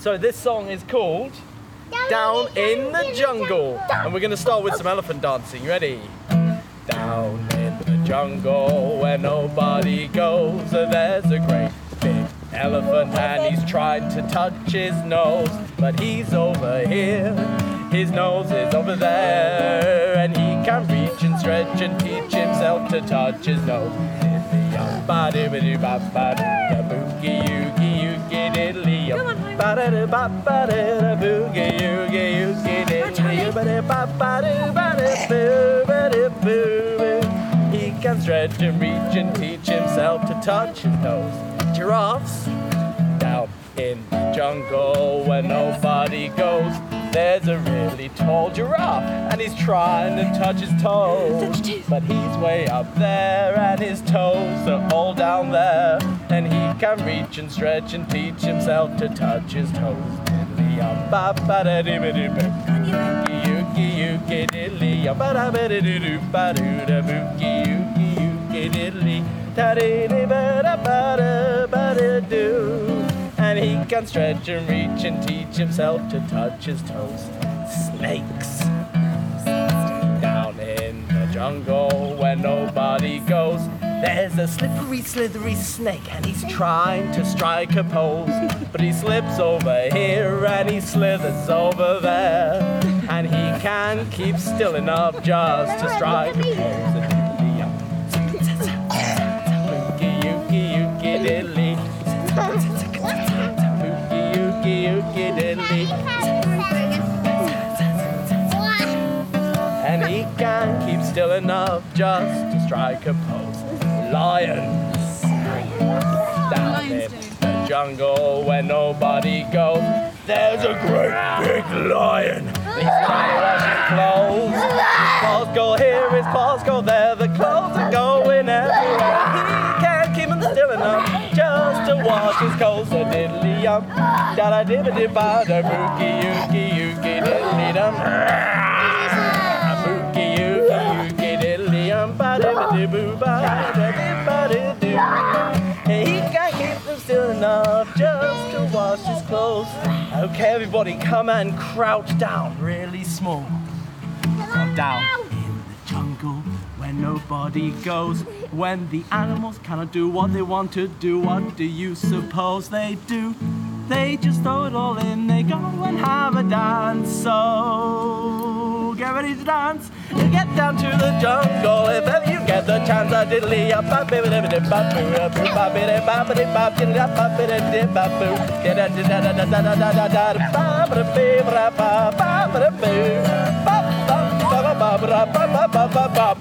So this song is called Down in the Jungle. And we're going to start with some elephant dancing. Ready? Down in the jungle where nobody goes, there's a great big elephant and he's trying to touch his nose, but he's over here. His nose is over there, and he can reach and stretch and teach himself to touch his nose. Boogie, oogie, oogie, diddly, Come on, Homer. Ba-da-da-ba-ba-da-da, boogie, oogie, oogie, diddly, ba-da-ba-ba-da-ba-da-boo, ba-da-boo, boo. He can stretch and reach and teach himself to touch his nose. Giraffes down in the jungle where nobody goes. There's a really tall giraffe and he's trying to toes. Touch his toes. But he's way up there and his toes are all can reach and stretch and teach himself to touch his toes. Diddly-um, ba-ba-da-dee-ba-dee-boo. Yuki yuki diddly yum ba da ba da doo doo ba doo da bookie yuki yuki diddly da dee dee ba da ba da ba da doo. And he can stretch and reach and teach himself to touch his toes. Snakes There's a slippery, slithery snake, and he's trying to strike a pose. But he slips over here and he slithers over there. And he can keep still enough just to strike a pose. And he can keep still enough just to strike a pose. Lions down Lions in the jungle where nobody goes. There's a great big lion. He's trying to his clothes. His paws go here, his paws go there. The clothes are going everywhere. He can't keep them still enough just to wash his clothes. So diddly yum, da da dibba dibba da boogie yuki yuki diddly dum. Boogie yuki yuki diddly um ba dibba dibba Okay, everybody, come and crouch down, really small. Down in the jungle where nobody goes. When the animals cannot do what they want to do, what do you suppose they do? They just throw it all in, they go and have a dance. So get ready to dance. Get down to the jungle if ever you get the chance. Up, a bibby dibby dib bop boo bop biddy bop biddy bop up, bop dib bop bee ba ba ba ba da boo. Bop bop